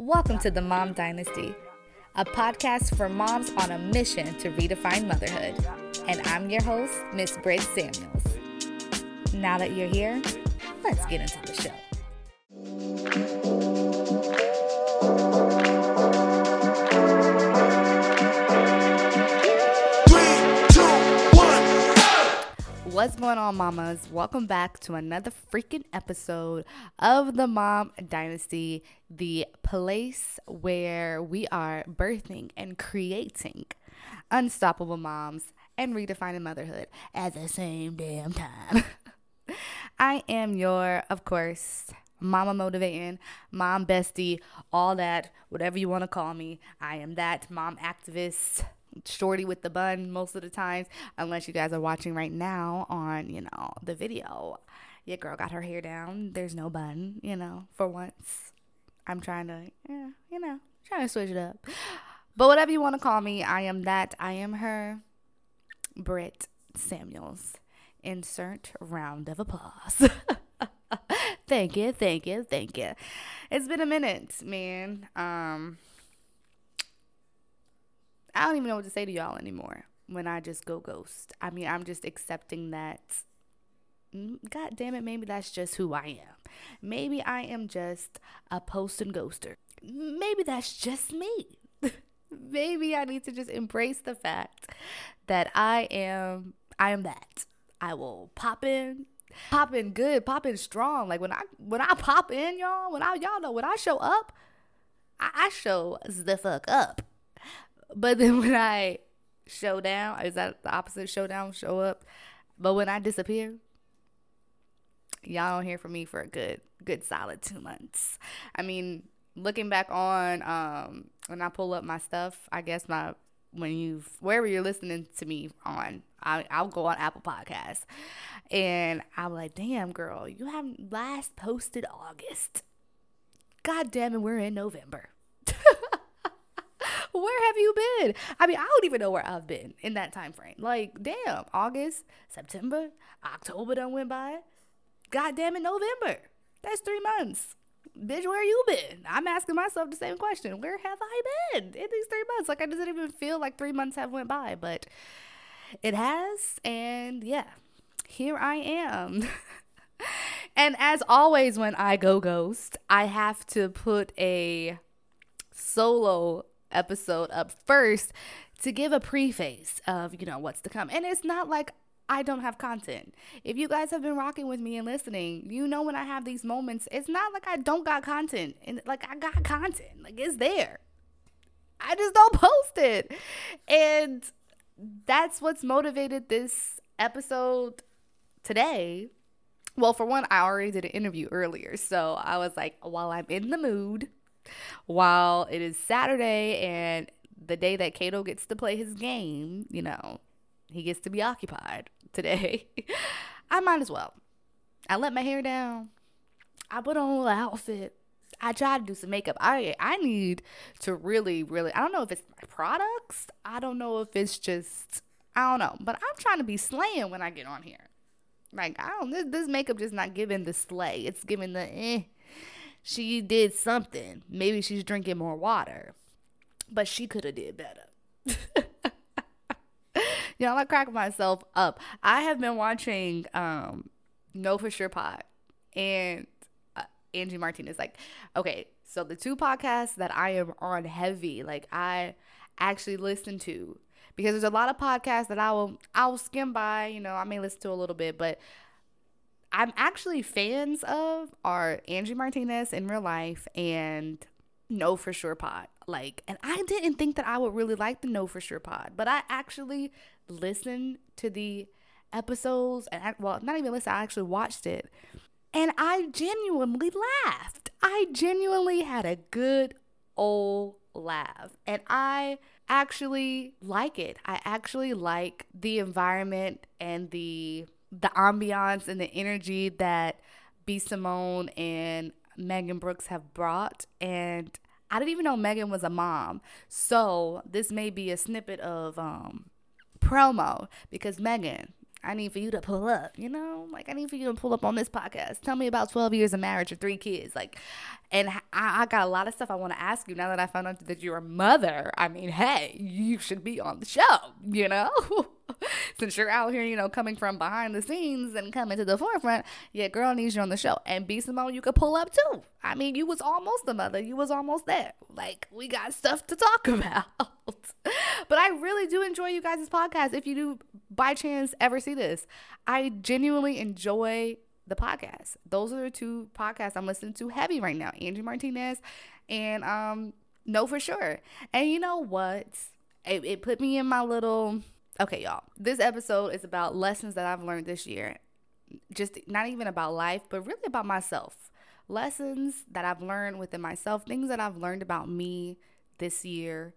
Welcome to the Mom Dynasty, a podcast for moms on a mission to redefine motherhood. And I'm your host, Miss Britt Samuels. Now that you're here, let's get into the show. What's going on, mamas? Welcome back to another freaking episode of the Mom Dynasty, the place where we are birthing and creating unstoppable moms and redefining motherhood at the same damn time. I am your, of course, mama motivating, mom bestie, all that, whatever you want to call me. I am that mom activist shorty with the bun most of the times unless you guys are watching right now on you know the video. Your girl got her hair down. There's no bun you know for once. I'm trying to yeah you know trying to switch it up. But whatever you want to call me i am that. I am her britt samuels. Insert round of applause. Thank you thank you thank you. It's been a minute man. Um I don't even know what to say to y'all anymore when I just go ghost. I mean, I'm just accepting that. mm, God damn it, maybe that's just who I am. Maybe I am just a post and ghoster. Maybe that's just me. maybe I need to just embrace the fact that I am I am that. I will pop in, pop in good, pop in strong. Like when I when I pop in, y'all, when I y'all know when I show up, I, I show the fuck up. But then when I show down, is that the opposite? Show down, show up. But when I disappear, y'all don't hear from me for a good, good solid two months. I mean, looking back on um when I pull up my stuff, I guess my when you wherever you're listening to me on, I, I'll go on Apple Podcasts, and I'm like, damn girl, you haven't last posted August. God damn it, we're in November where have you been? I mean, I don't even know where I've been in that time frame. Like, damn, August, September, October done went by. God damn it, November. That's three months. Bitch, where you been? I'm asking myself the same question. Where have I been in these three months? Like, I doesn't even feel like three months have went by, but it has. And yeah, here I am. and as always, when I go ghost, I have to put a solo episode up first to give a preface of, you know, what's to come. And it's not like I don't have content. If you guys have been rocking with me and listening, you know when I have these moments, it's not like I don't got content. And like I got content. Like it's there. I just don't post it. And that's what's motivated this episode today. Well, for one, I already did an interview earlier. So I was like, while I'm in the mood, while it is Saturday and the day that Cato gets to play his game, you know, he gets to be occupied today. I might as well. I let my hair down. I put on a little outfit. I try to do some makeup. I I need to really, really. I don't know if it's my products. I don't know if it's just. I don't know. But I'm trying to be slaying when I get on here. Like I don't. This, this makeup just not giving the slay. It's giving the eh she did something. Maybe she's drinking more water, but she could have did better. Y'all, I crack myself up. I have been watching um, Know for Sure Pod and uh, Angie Martinez. Like, okay, so the two podcasts that I am on heavy, like I actually listen to because there's a lot of podcasts that I will I will skim by. You know, I may listen to a little bit, but I'm actually fans of are Angie Martinez in real life and Know for Sure Pod. Like, and I didn't think that I would really like the Know for Sure Pod, but I actually listened to the episodes and I, well, not even listen, I actually watched it. And I genuinely laughed. I genuinely had a good old laugh. And I actually like it. I actually like the environment and the the ambiance and the energy that B Simone and Megan Brooks have brought. And I didn't even know Megan was a mom. So this may be a snippet of um, promo because Megan, I need for you to pull up, you know? Like, I need for you to pull up on this podcast. Tell me about 12 years of marriage and three kids. Like, and I, I got a lot of stuff I want to ask you now that I found out that you're a mother. I mean, hey, you should be on the show, you know? Since you're out here, you know, coming from behind the scenes and coming to the forefront, yeah, girl needs you on the show. And B Simone you could pull up too. I mean, you was almost a mother. You was almost there. Like, we got stuff to talk about. but I really do enjoy you guys' podcast. If you do by chance ever see this, I genuinely enjoy the podcast. Those are the two podcasts I'm listening to heavy right now. Angie Martinez and um Know for Sure. And you know what? It, it put me in my little okay, y'all. This episode is about lessons that I've learned this year. Just not even about life, but really about myself. Lessons that I've learned within myself, things that I've learned about me this year.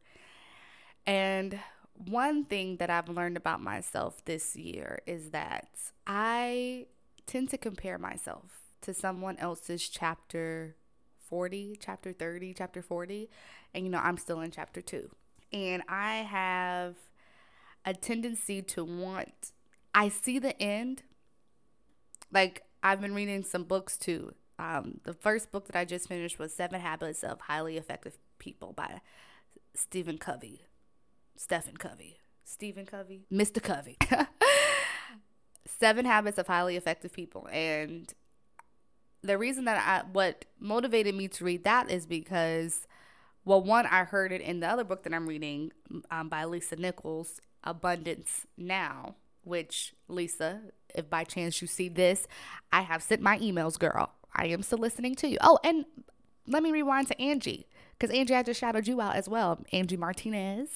And one thing that I've learned about myself this year is that I tend to compare myself to someone else's chapter 40, chapter 30, chapter 40. And, you know, I'm still in chapter 2. And I have a tendency to want, I see the end. Like, I've been reading some books too. Um, the first book that I just finished was Seven Habits of Highly Effective People by Stephen Covey. Stephen Covey. Stephen Covey. Mr. Covey. Seven Habits of Highly Effective People. And the reason that I, what motivated me to read that is because, well, one, I heard it in the other book that I'm reading um, by Lisa Nichols, Abundance Now, which, Lisa, if by chance you see this, I have sent my emails, girl. I am still listening to you. Oh, and let me rewind to Angie because Angie, I just shouted you out as well. Angie Martinez.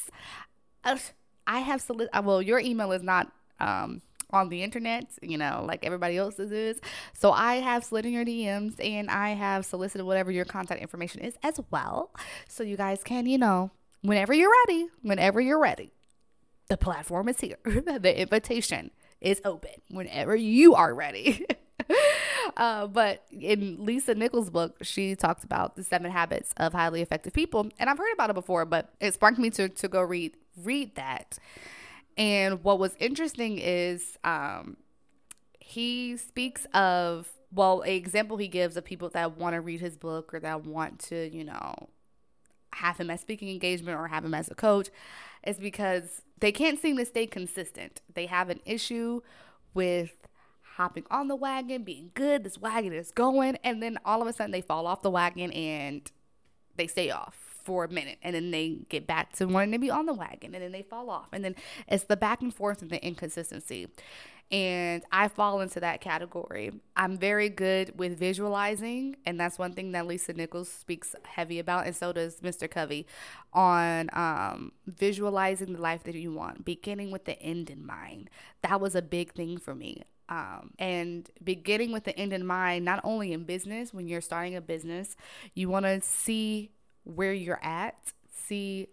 Uh, I have solicited, uh, well, your email is not um, on the internet, you know, like everybody else's is. So I have slid in your DMs and I have solicited whatever your contact information is as well. So you guys can, you know, whenever you're ready, whenever you're ready, the platform is here. the invitation is open whenever you are ready. uh, but in Lisa Nichols' book, she talks about the seven habits of highly effective people. And I've heard about it before, but it sparked me to, to go read read that. And what was interesting is um, he speaks of, well, an example he gives of people that want to read his book or that want to, you know, have him as speaking engagement or have him as a coach is because they can't seem to stay consistent. They have an issue with hopping on the wagon, being good, this wagon is going, and then all of a sudden they fall off the wagon and they stay off for a minute and then they get back to wanting to be on the wagon and then they fall off. And then it's the back and forth and the inconsistency. And I fall into that category. I'm very good with visualizing, and that's one thing that Lisa Nichols speaks heavy about, and so does Mr. Covey on um, visualizing the life that you want, beginning with the end in mind. That was a big thing for me. Um, and beginning with the end in mind, not only in business, when you're starting a business, you want to see where you're at, see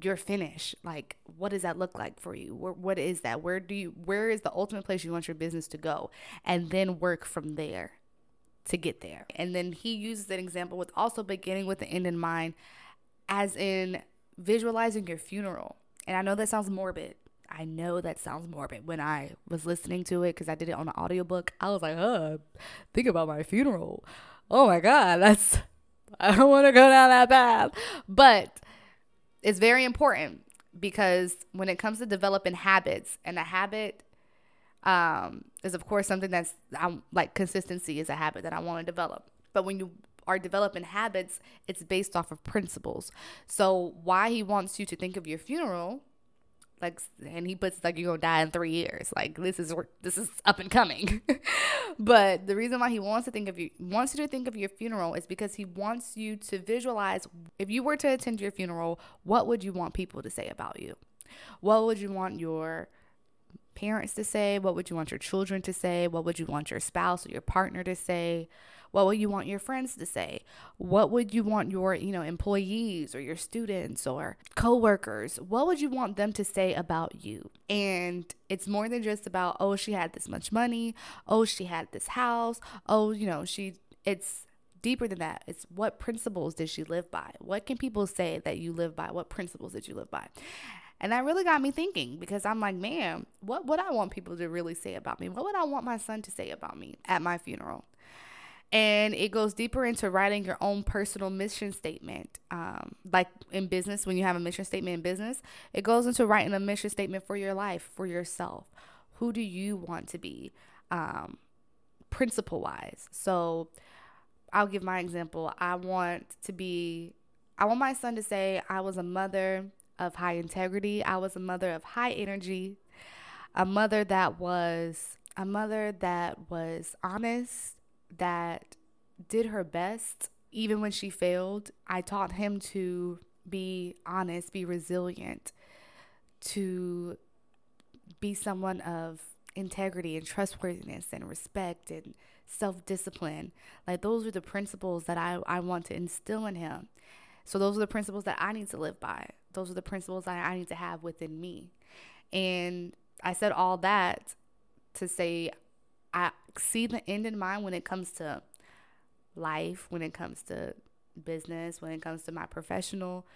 your finish. Like, what does that look like for you? Where, what is that? Where do you, where is the ultimate place you want your business to go? And then work from there to get there. And then he uses an example with also beginning with the end in mind, as in visualizing your funeral. And I know that sounds morbid. I know that sounds morbid. When I was listening to it, because I did it on an audiobook, I was like, huh, think about my funeral. Oh my God, that's I don't want to go down that path. But it's very important because when it comes to developing habits, and a habit um, is, of course, something that's I'm, like consistency is a habit that I want to develop. But when you are developing habits, it's based off of principles. So, why he wants you to think of your funeral like and he puts like you're gonna die in three years like this is this is up and coming but the reason why he wants to think of you wants you to think of your funeral is because he wants you to visualize if you were to attend your funeral what would you want people to say about you? What would you want your parents to say? What would you want your children to say? What would you want your spouse or your partner to say what would you want your friends to say? What would you want your, you know, employees or your students or coworkers? What would you want them to say about you? And it's more than just about, oh, she had this much money, oh, she had this house, oh, you know, she it's deeper than that. It's what principles did she live by? What can people say that you live by? What principles did you live by? And that really got me thinking because I'm like, man, what would I want people to really say about me? What would I want my son to say about me at my funeral? And it goes deeper into writing your own personal mission statement. Um, like in business, when you have a mission statement in business, it goes into writing a mission statement for your life, for yourself. Who do you want to be, um, principle wise? So I'll give my example. I want to be, I want my son to say, I was a mother of high integrity. I was a mother of high energy, a mother that was a mother that was honest, that did her best even when she failed. I taught him to be honest, be resilient, to be someone of integrity and trustworthiness and respect and self discipline. Like, those are the principles that I, I want to instill in him. So, those are the principles that I need to live by. Those are the principles that I need to have within me. And I said all that to say I see the end in mind when it comes to life, when it comes to business, when it comes to my professional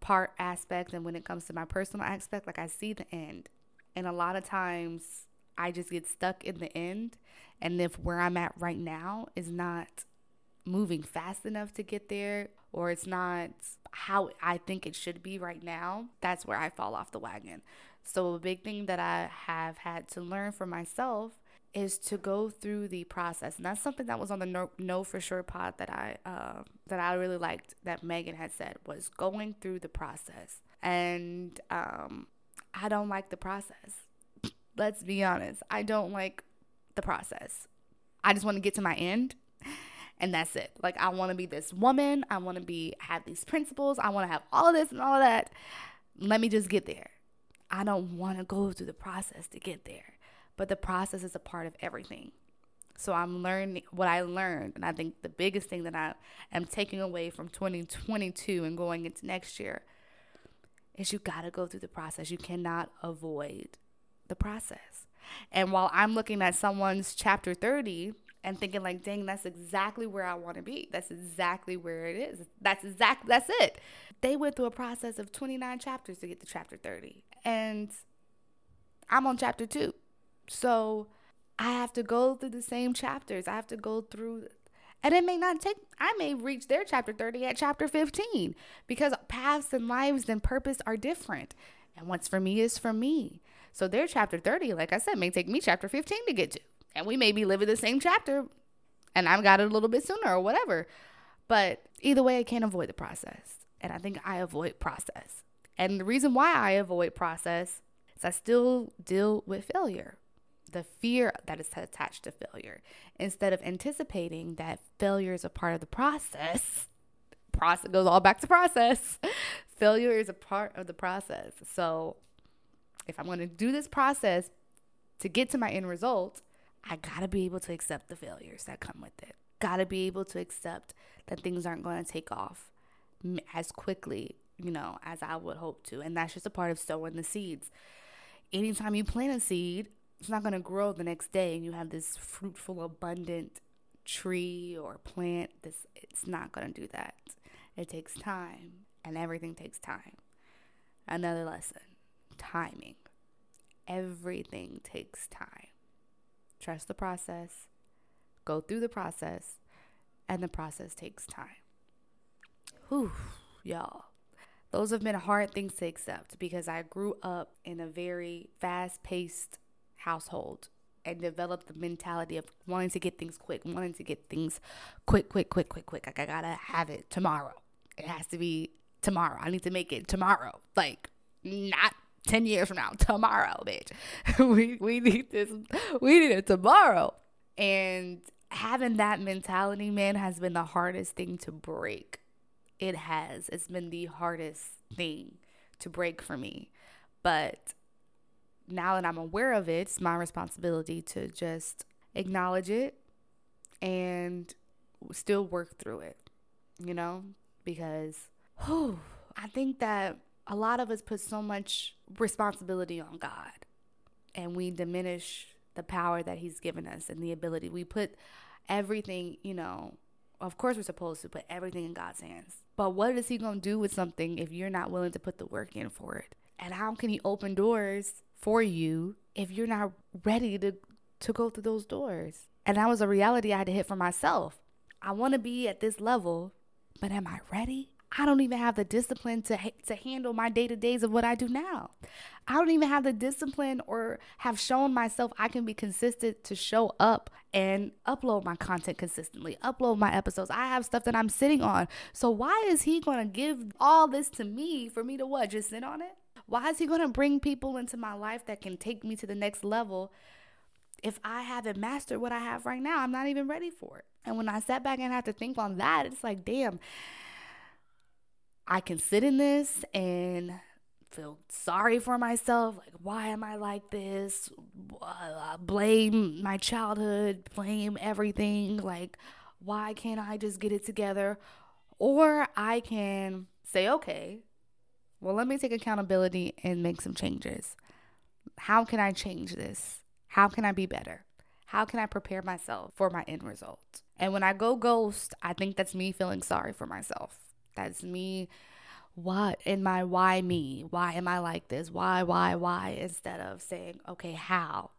part aspect, and when it comes to my personal aspect. Like, I see the end. And a lot of times I just get stuck in the end. And if where I'm at right now is not moving fast enough to get there, or it's not how I think it should be right now, that's where I fall off the wagon. So, a big thing that I have had to learn for myself is to go through the process, and that's something that was on the no, no for sure pod that I uh, that I really liked that Megan had said was going through the process, and um, I don't like the process. Let's be honest, I don't like the process. I just want to get to my end and that's it. Like I want to be this woman. I want to be have these principles. I want to have all of this and all of that. Let me just get there. I don't want to go through the process to get there. But the process is a part of everything. So I'm learning what I learned, and I think the biggest thing that I am taking away from 2022 and going into next year is you got to go through the process. You cannot avoid the process. And while I'm looking at someone's chapter 30 and thinking like, dang, that's exactly where I want to be. That's exactly where it is. That's exactly that's it. They went through a process of 29 chapters to get to chapter 30. And I'm on chapter 2. So I have to go through the same chapters. I have to go through and it may not take I may reach their chapter 30 at chapter 15 because paths and lives and purpose are different. And what's for me is for me. So their chapter 30, like I said, may take me chapter 15 to get to and we may be living the same chapter and I've got it a little bit sooner or whatever. But either way, I can't avoid the process. And I think I avoid process. And the reason why I avoid process is I still deal with failure, the fear that is attached to failure. Instead of anticipating that failure is a part of the process, process goes all back to process. failure is a part of the process. So if I'm going to do this process to get to my end result, I gotta be able to accept the failures that come with it. Gotta be able to accept that things aren't going to take off as quickly, you know, as I would hope to. And that's just a part of sowing the seeds. Anytime you plant a seed, it's not going to grow the next day and you have this fruitful, abundant tree or plant. This it's not going to do that. It takes time, and everything takes time. Another lesson: timing. Everything takes time. Trust the process, go through the process, and the process takes time. Whew, y'all. Those have been hard things to accept because I grew up in a very fast paced household and develop the mentality of wanting to get things quick, wanting to get things quick, quick, quick, quick, quick. Like I gotta have it tomorrow. It has to be tomorrow. I need to make it tomorrow. Like not 10 years from now, tomorrow, bitch. we, we need this, we need it tomorrow. And having that mentality, man, has been the hardest thing to break. It has. It's been the hardest thing to break for me. But now that I'm aware of it, it's my responsibility to just acknowledge it and still work through it, you know? Because whew, I think that a lot of us put so much responsibility on God and we diminish the power that He's given us and the ability. We put everything, you know, of course, we're supposed to put everything in God's hands. But what is He going to do with something if you're not willing to put the work in for it? And how can he open doors for you if you're not ready to to go through those doors? And that was a reality I had to hit for myself. I want to be at this level, but am I ready? I don't even have the discipline to to handle my day to days of what I do now. I don't even have the discipline or have shown myself I can be consistent to show up and upload my content consistently, upload my episodes. I have stuff that I'm sitting on. So why is he going to give all this to me for me to what? Just sit on it? Why is he going to bring people into my life that can take me to the next level if I haven't mastered what I have right now? I'm not even ready for it. And when I sat back and had to think on that, it's like, damn, I can sit in this and feel sorry for myself. Like, why am I like this? Uh, blame my childhood, blame everything. Like, why can't I just get it together? Or I can say, okay, well, let me take accountability and make some changes. How can I change this? How can I be better? How can I prepare myself for my end result? And when I go ghost, I think that's me feeling sorry for myself. That's me what in my why me? Why am I like this? Why, why, why? Instead of saying, okay, how?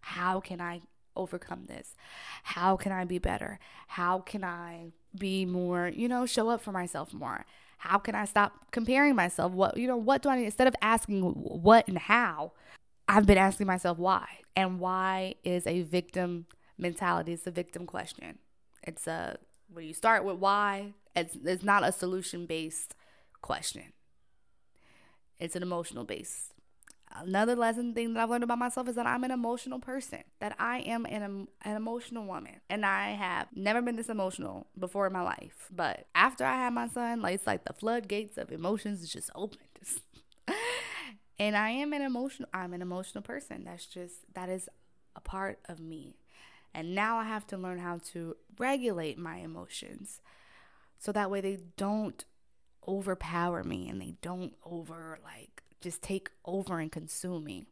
How can I overcome this? How can I be better? How can I be more, you know, show up for myself more? How can I stop comparing myself? What, you know, what do I need? Instead of asking what and how, I've been asking myself why. And why is a victim mentality? It's a victim question. It's a, when you start with why, it's, it's not a solution based question. It's an emotional base. Another lesson thing that I've learned about myself is that I'm an emotional person, that I am an, an emotional woman. And I have never been this emotional before in my life. But after I had my son, like it's like the floodgates of emotions just opened. and I am an emotional I'm an emotional person. That's just that is a part of me. And now I have to learn how to regulate my emotions so that way they don't overpower me and they don't over like just take over and consume me.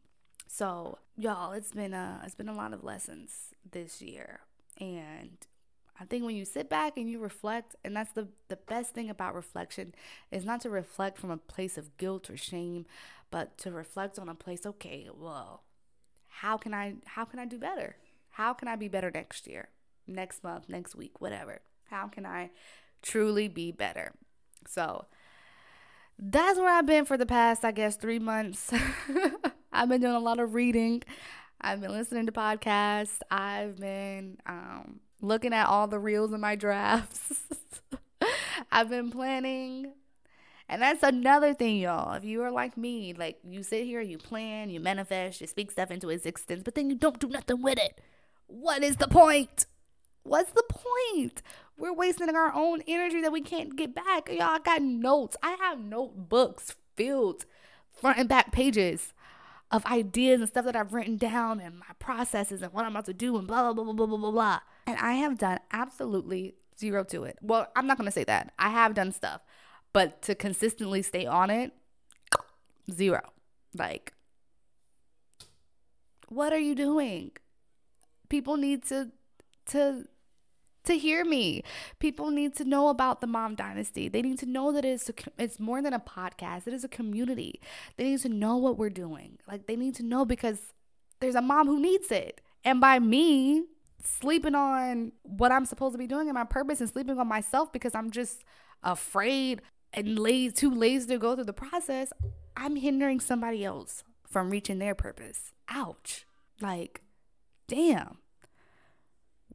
So, y'all, it's been a it's been a lot of lessons this year. And I think when you sit back and you reflect, and that's the the best thing about reflection is not to reflect from a place of guilt or shame, but to reflect on a place, okay, well, how can I how can I do better? How can I be better next year? Next month, next week, whatever. How can I truly be better? So that's where I've been for the past, I guess, three months. I've been doing a lot of reading. I've been listening to podcasts. I've been um, looking at all the reels in my drafts. I've been planning. And that's another thing, y'all. If you are like me, like you sit here, you plan, you manifest, you speak stuff into existence, but then you don't do nothing with it. What is the point? What's the point? We're wasting our own energy that we can't get back. Y'all, I got notes. I have notebooks filled front and back pages of ideas and stuff that I've written down and my processes and what I'm about to do and blah, blah, blah, blah, blah, blah, blah. And I have done absolutely zero to it. Well, I'm not going to say that. I have done stuff, but to consistently stay on it, zero. Like, what are you doing? People need to to to hear me. People need to know about the Mom Dynasty. They need to know that it's a, it's more than a podcast. It is a community. They need to know what we're doing. Like they need to know because there's a mom who needs it. And by me sleeping on what I'm supposed to be doing and my purpose and sleeping on myself because I'm just afraid and lazy, too lazy to go through the process, I'm hindering somebody else from reaching their purpose. Ouch. Like, damn.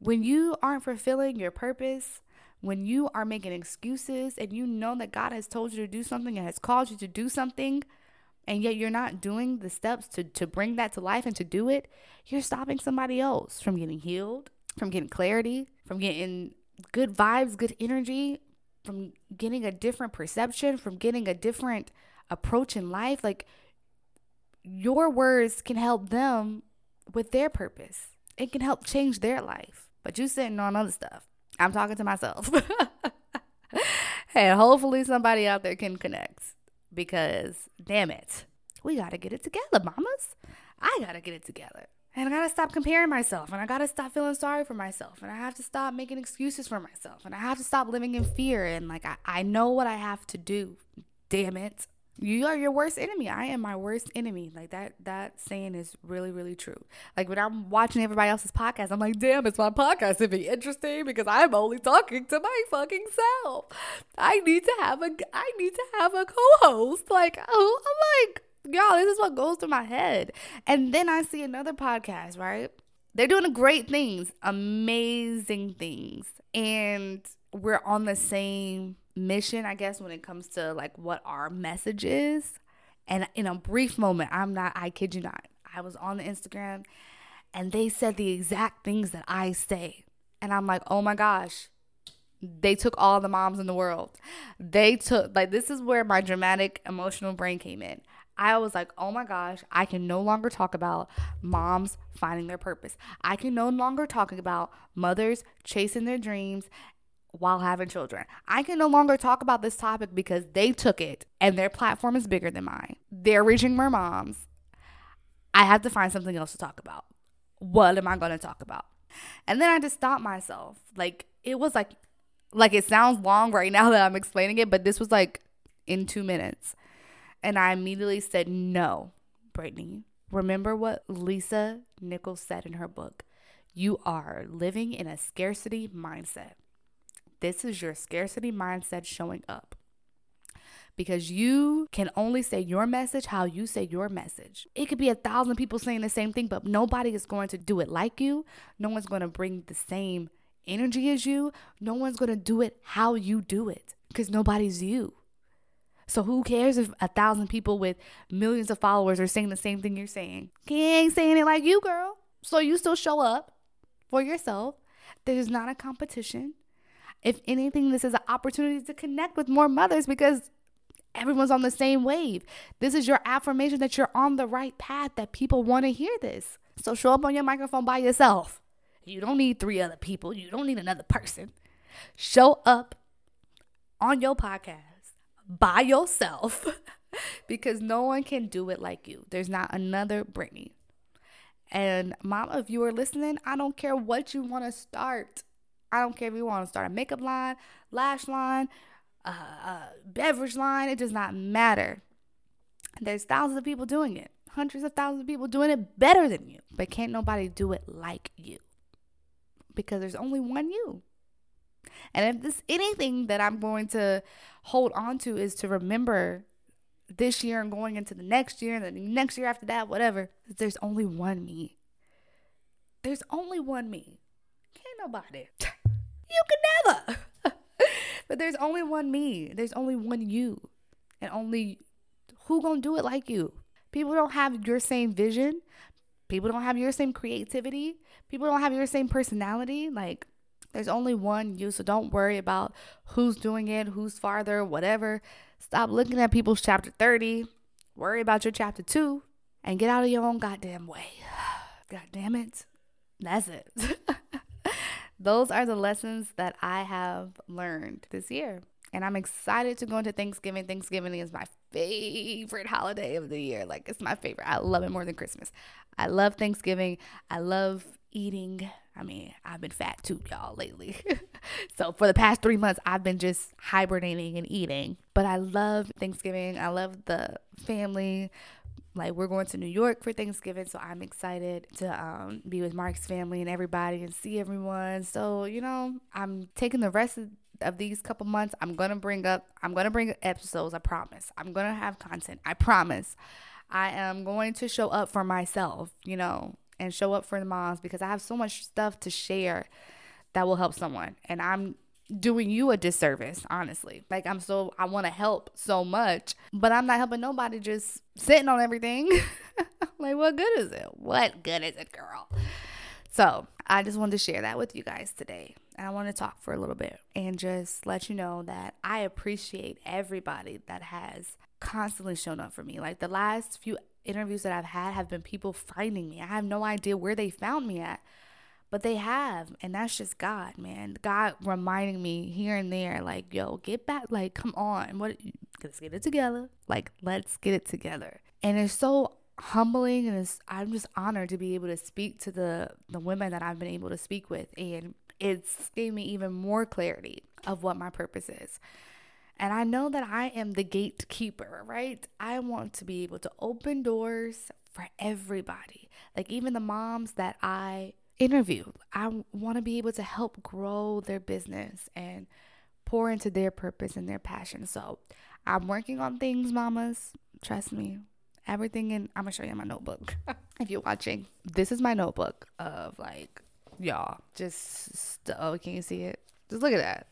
When you aren't fulfilling your purpose, when you are making excuses and you know that God has told you to do something and has called you to do something, and yet you're not doing the steps to, to bring that to life and to do it, you're stopping somebody else from getting healed, from getting clarity, from getting good vibes, good energy, from getting a different perception, from getting a different approach in life. Like your words can help them with their purpose, it can help change their life but you sitting on other stuff. I'm talking to myself. and hopefully somebody out there can connect because damn it, we got to get it together, mamas. I got to get it together. And I got to stop comparing myself and I got to stop feeling sorry for myself and I have to stop making excuses for myself and I have to stop living in fear and like I, I know what I have to do. Damn it. You are your worst enemy. I am my worst enemy. Like that that saying is really, really true. Like when I'm watching everybody else's podcast, I'm like, damn, it's my podcast to be interesting because I'm only talking to my fucking self. I need to have a I need to have a co-host. Like, oh, I'm like, y'all, this is what goes through my head. And then I see another podcast, right? They're doing great things, amazing things. And we're on the same mission, I guess, when it comes to like what our message is. And in a brief moment, I'm not, I kid you not, I was on the Instagram and they said the exact things that I say. And I'm like, oh my gosh, they took all the moms in the world. They took, like, this is where my dramatic emotional brain came in. I was like, oh my gosh, I can no longer talk about moms finding their purpose. I can no longer talk about mothers chasing their dreams while having children. I can no longer talk about this topic because they took it and their platform is bigger than mine. They're reaching more moms. I have to find something else to talk about. What am I going to talk about? And then I just stopped myself. Like it was like like it sounds long right now that I'm explaining it, but this was like in 2 minutes. And I immediately said, "No, Brittany. Remember what Lisa Nichols said in her book. You are living in a scarcity mindset." This is your scarcity mindset showing up. Because you can only say your message how you say your message. It could be a thousand people saying the same thing, but nobody is going to do it like you. No one's going to bring the same energy as you. No one's going to do it how you do it because nobody's you. So who cares if a thousand people with millions of followers are saying the same thing you're saying? He ain't saying it like you, girl. So you still show up for yourself. There's not a competition. If anything, this is an opportunity to connect with more mothers because everyone's on the same wave. This is your affirmation that you're on the right path, that people want to hear this. So show up on your microphone by yourself. You don't need three other people, you don't need another person. Show up on your podcast by yourself because no one can do it like you. There's not another Brittany. And mama, if you are listening, I don't care what you want to start. I don't care if you want to start a makeup line, lash line, uh, uh, beverage line. It does not matter. There's thousands of people doing it, hundreds of thousands of people doing it better than you, but can't nobody do it like you because there's only one you. And if this anything that I'm going to hold on to is to remember this year and going into the next year and the next year after that, whatever, there's only one me. There's only one me. Can't nobody. You can never. but there's only one me. There's only one you. And only who gonna do it like you? People don't have your same vision. People don't have your same creativity. People don't have your same personality. Like there's only one you, so don't worry about who's doing it, who's farther, whatever. Stop looking at people's chapter 30. Worry about your chapter 2 and get out of your own goddamn way. God damn it. That's it. those are the lessons that I have learned this year. And I'm excited to go into Thanksgiving. Thanksgiving is my favorite holiday of the year. Like, it's my favorite. I love it more than Christmas. I love Thanksgiving. I love eating. I mean, I've been fat too, y'all, lately. so, for the past three months, I've been just hibernating and eating. But I love Thanksgiving. I love the family like we're going to New York for Thanksgiving, so I'm excited to um, be with Mark's family and everybody and see everyone. So you know, I'm taking the rest of, of these couple months. I'm gonna bring up. I'm gonna bring episodes. I promise. I'm gonna have content. I promise. I am going to show up for myself. You know, and show up for the moms because I have so much stuff to share that will help someone, and I'm doing you a disservice, honestly. Like I'm so I want to help so much, but I'm not helping nobody just sitting on everything. like what good is it? What good is it, girl? So, I just wanted to share that with you guys today. And I want to talk for a little bit and just let you know that I appreciate everybody that has constantly shown up for me. Like the last few interviews that I've had have been people finding me. I have no idea where they found me at but they have, and that's just God, man. God reminding me here and there, like, yo, get back, like, come on, what? Let's get it together. Like, let's get it together. And it's so humbling, and I'm just honored to be able to speak to the the women that I've been able to speak with, and it's gave me even more clarity of what my purpose is. And I know that I am the gatekeeper, right? I want to be able to open doors for everybody. Like even the moms that I interview, I want to be able to help grow their business and pour into their purpose and their passion. So I'm working on things, mamas. Trust me. Everything in I'm gonna show you my notebook. if you're watching. This is my notebook of like y'all. Just st- oh, can you see it? Just look at that.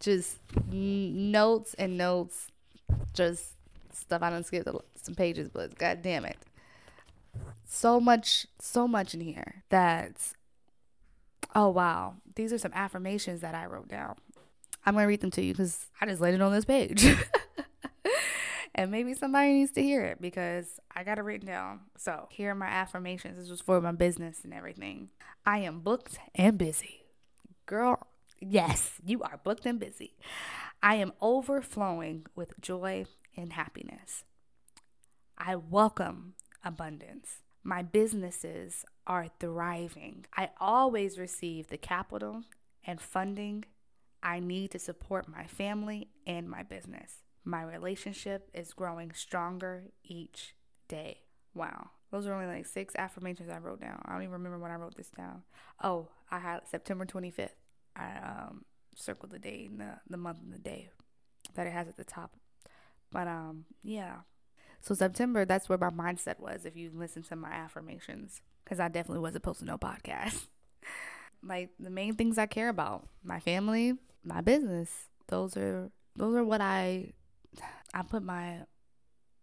Just n- notes and notes. Just stuff I don't skip some pages, but god damn it. So much, so much in here that's oh wow. These are some affirmations that I wrote down. I'm gonna read them to you because I just laid it on this page. and maybe somebody needs to hear it because I got it written down. So here are my affirmations. This was for my business and everything. I am booked and busy. Girl, yes, you are booked and busy. I am overflowing with joy and happiness. I welcome abundance. My businesses are thriving. I always receive the capital and funding I need to support my family and my business. My relationship is growing stronger each day. Wow. Those are only like six affirmations I wrote down. I don't even remember when I wrote this down. Oh, I had September 25th. I um, circled the day and the, the month and the day that it has at the top. But um, yeah. So September, that's where my mindset was if you listen to my affirmations. Because I definitely wasn't posting no podcast. like the main things I care about. My family, my business. Those are those are what I I put my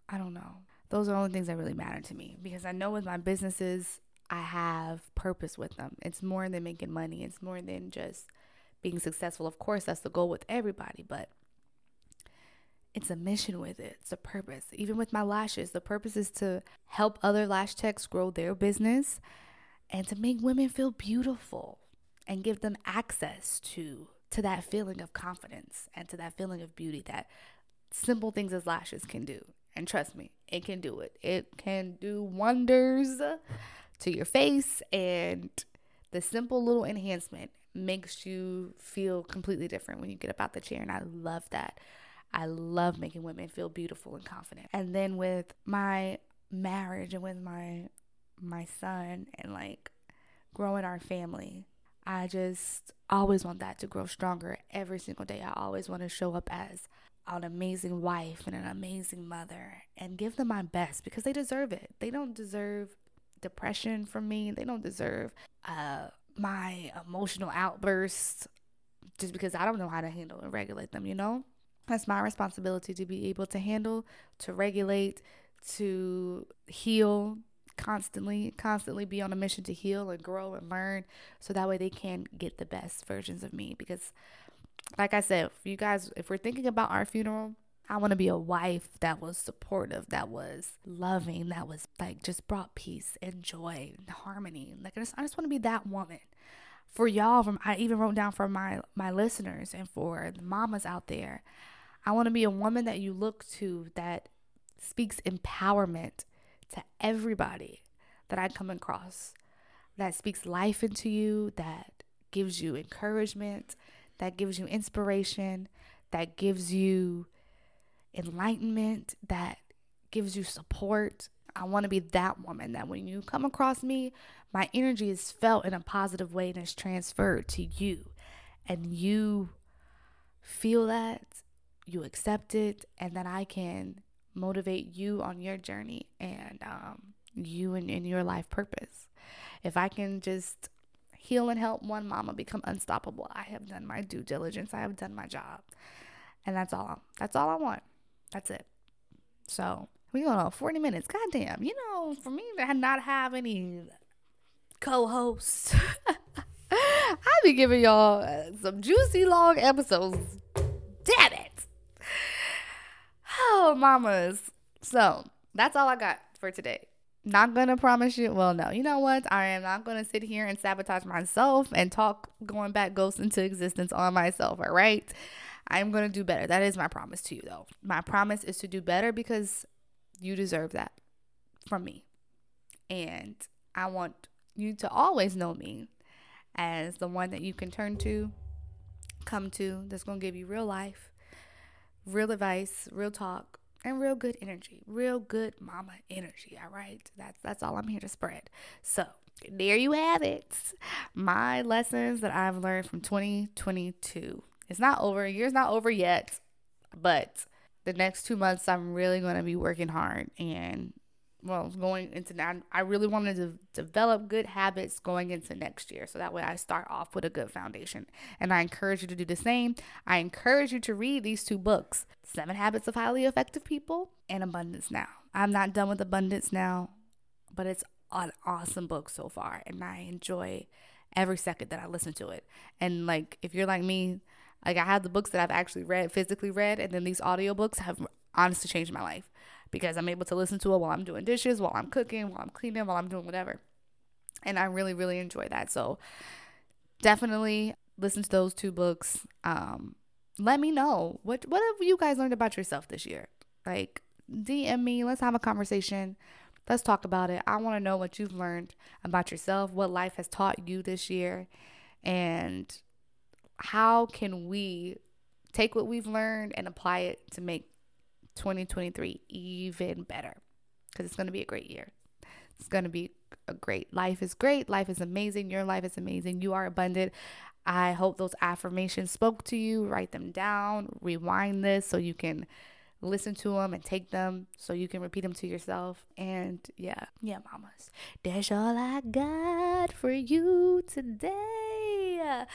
I don't know. Those are the only things that really matter to me because I know with my businesses I have purpose with them. It's more than making money. It's more than just being successful. Of course, that's the goal with everybody, but it's a mission with it. It's a purpose. Even with my lashes, the purpose is to help other lash techs grow their business and to make women feel beautiful and give them access to to that feeling of confidence and to that feeling of beauty that simple things as lashes can do. And trust me, it can do it. It can do wonders to your face and the simple little enhancement makes you feel completely different when you get up out the chair and I love that. I love making women feel beautiful and confident. And then with my marriage and with my my son and like growing our family, I just always want that to grow stronger every single day. I always want to show up as an amazing wife and an amazing mother and give them my best because they deserve it. They don't deserve depression from me. They don't deserve uh, my emotional outbursts just because I don't know how to handle and regulate them, you know? That's my responsibility to be able to handle, to regulate, to heal, constantly, constantly be on a mission to heal and grow and learn so that way they can get the best versions of me. Because, like I said, if you guys, if we're thinking about our funeral, I want to be a wife that was supportive, that was loving, that was like just brought peace and joy and harmony. Like I just, I just want to be that woman for y'all. From I even wrote down for my my listeners and for the mamas out there. I want to be a woman that you look to that speaks empowerment to everybody that I come across that speaks life into you, that gives you encouragement, that gives you inspiration, that gives you enlightenment, that gives you support. I want to be that woman that when you come across me, my energy is felt in a positive way and is transferred to you. And you feel that, you accept it, and that I can motivate you on your journey and um, you and in your life purpose. If I can just heal and help one mama become unstoppable, I have done my due diligence. I have done my job, and that's all. That's all I want. That's it. So we go on 40 minutes. Goddamn, you know, for me to not have any co-hosts, I be giving y'all uh, some juicy long episodes. Damn it. Oh, mamas. So that's all I got for today. Not gonna promise you. Well, no. You know what? I am not gonna sit here and sabotage myself and talk going back ghosts into existence on myself. All right. I'm gonna do better. That is my promise to you, though. My promise is to do better because you deserve that from me, and I want you to always know me as the one that you can turn to, come to, that's gonna give you real life real advice, real talk, and real good energy. Real good mama energy, all right? That's that's all I'm here to spread. So, there you have it. My lessons that I've learned from 2022. It's not over. Year's not over yet, but the next 2 months I'm really going to be working hard and well, going into now, I really wanted to develop good habits going into next year. So that way I start off with a good foundation. And I encourage you to do the same. I encourage you to read these two books Seven Habits of Highly Effective People and Abundance Now. I'm not done with Abundance Now, but it's an awesome book so far. And I enjoy every second that I listen to it. And like, if you're like me, like I have the books that I've actually read, physically read, and then these audiobooks have honestly changed my life because I'm able to listen to it while I'm doing dishes, while I'm cooking, while I'm cleaning, while I'm doing whatever. And I really, really enjoy that. So definitely listen to those two books. Um, let me know what what have you guys learned about yourself this year. Like DM me, let's have a conversation. Let's talk about it. I want to know what you've learned about yourself, what life has taught you this year, and how can we take what we've learned and apply it to make 2023 even better because it's going to be a great year. It's going to be a great life is great. Life is amazing. Your life is amazing. You are abundant. I hope those affirmations spoke to you. Write them down, rewind this so you can listen to them and take them so you can repeat them to yourself. And yeah, yeah, mamas, that's all I got for you today.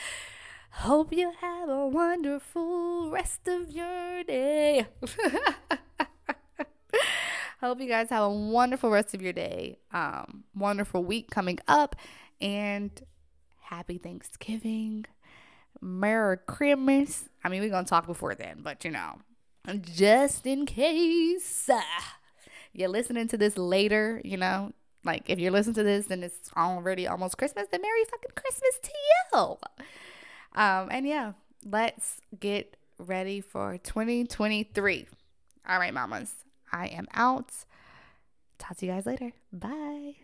Hope you have a wonderful rest of your day. Hope you guys have a wonderful rest of your day. Um, wonderful week coming up, and happy Thanksgiving. Merry Christmas. I mean, we're gonna talk before then, but you know, just in case uh, you're listening to this later, you know, like if you're listening to this and it's already almost Christmas, then Merry fucking Christmas to you. Um, and yeah, let's get ready for 2023. All right, mamas, I am out. Talk to you guys later. Bye.